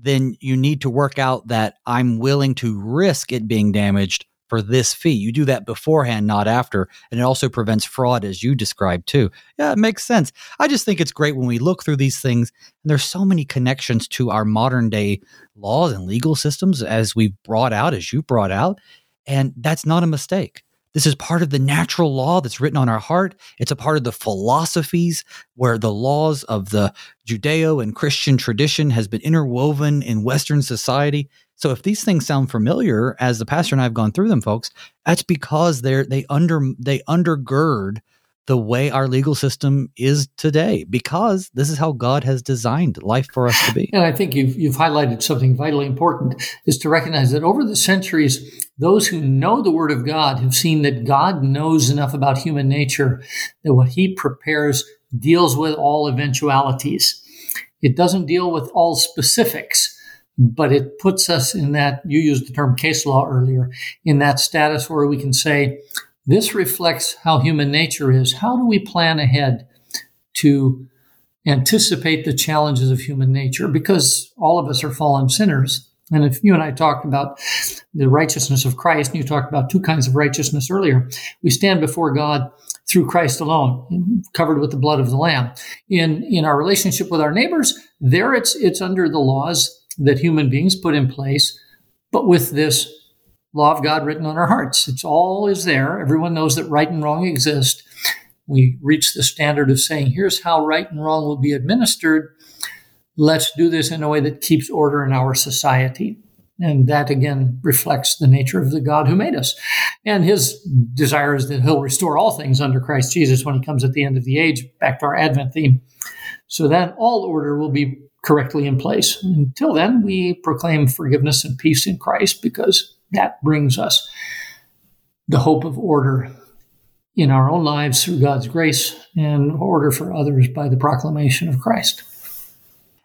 then you need to work out that i'm willing to risk it being damaged for this fee. You do that beforehand, not after. And it also prevents fraud, as you described too. Yeah, it makes sense. I just think it's great when we look through these things, and there's so many connections to our modern day laws and legal systems as we've brought out, as you brought out. And that's not a mistake. This is part of the natural law that's written on our heart. It's a part of the philosophies where the laws of the Judeo and Christian tradition has been interwoven in Western society. So if these things sound familiar as the pastor and I have gone through them, folks, that's because they're they under they undergird the way our legal system is today because this is how God has designed life for us to be. And I think you've, you've highlighted something vitally important is to recognize that over the centuries, those who know the Word of God have seen that God knows enough about human nature that what He prepares deals with all eventualities. It doesn't deal with all specifics but it puts us in that you used the term case law earlier in that status where we can say this reflects how human nature is. How do we plan ahead to anticipate the challenges of human nature? Because all of us are fallen sinners. And if you and I talked about the righteousness of Christ, and you talked about two kinds of righteousness earlier, we stand before God through Christ alone, covered with the blood of the Lamb. In in our relationship with our neighbors, there it's it's under the laws that human beings put in place, but with this law of God written on our hearts. It's all is there. Everyone knows that right and wrong exist. We reach the standard of saying, here's how right and wrong will be administered. Let's do this in a way that keeps order in our society. And that again reflects the nature of the God who made us. And his desire is that he'll restore all things under Christ Jesus when he comes at the end of the age, back to our Advent theme. So then all order will be correctly in place. Until then, we proclaim forgiveness and peace in Christ because that brings us the hope of order in our own lives through God's grace and order for others by the proclamation of Christ.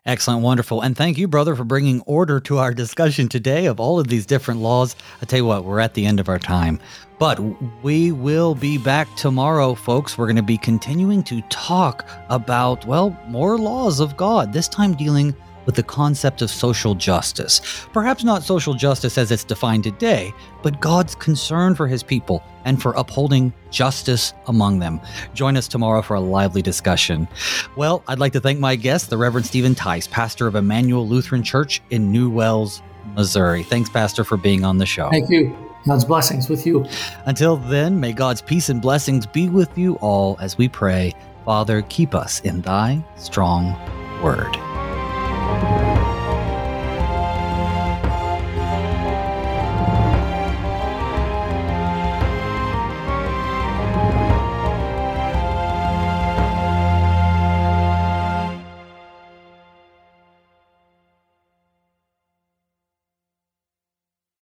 Excellent, wonderful. And thank you, brother, for bringing order to our discussion today of all of these different laws. I tell you what, we're at the end of our time. But we will be back tomorrow, folks. We're going to be continuing to talk about, well, more laws of God, this time dealing with the concept of social justice. Perhaps not social justice as it's defined today, but God's concern for his people and for upholding justice among them. Join us tomorrow for a lively discussion. Well, I'd like to thank my guest, the Reverend Stephen Tice, pastor of Emmanuel Lutheran Church in New Wells, Missouri. Thanks, Pastor, for being on the show. Thank you. God's blessings with you. Until then, may God's peace and blessings be with you all as we pray. Father, keep us in thy strong word. Bye.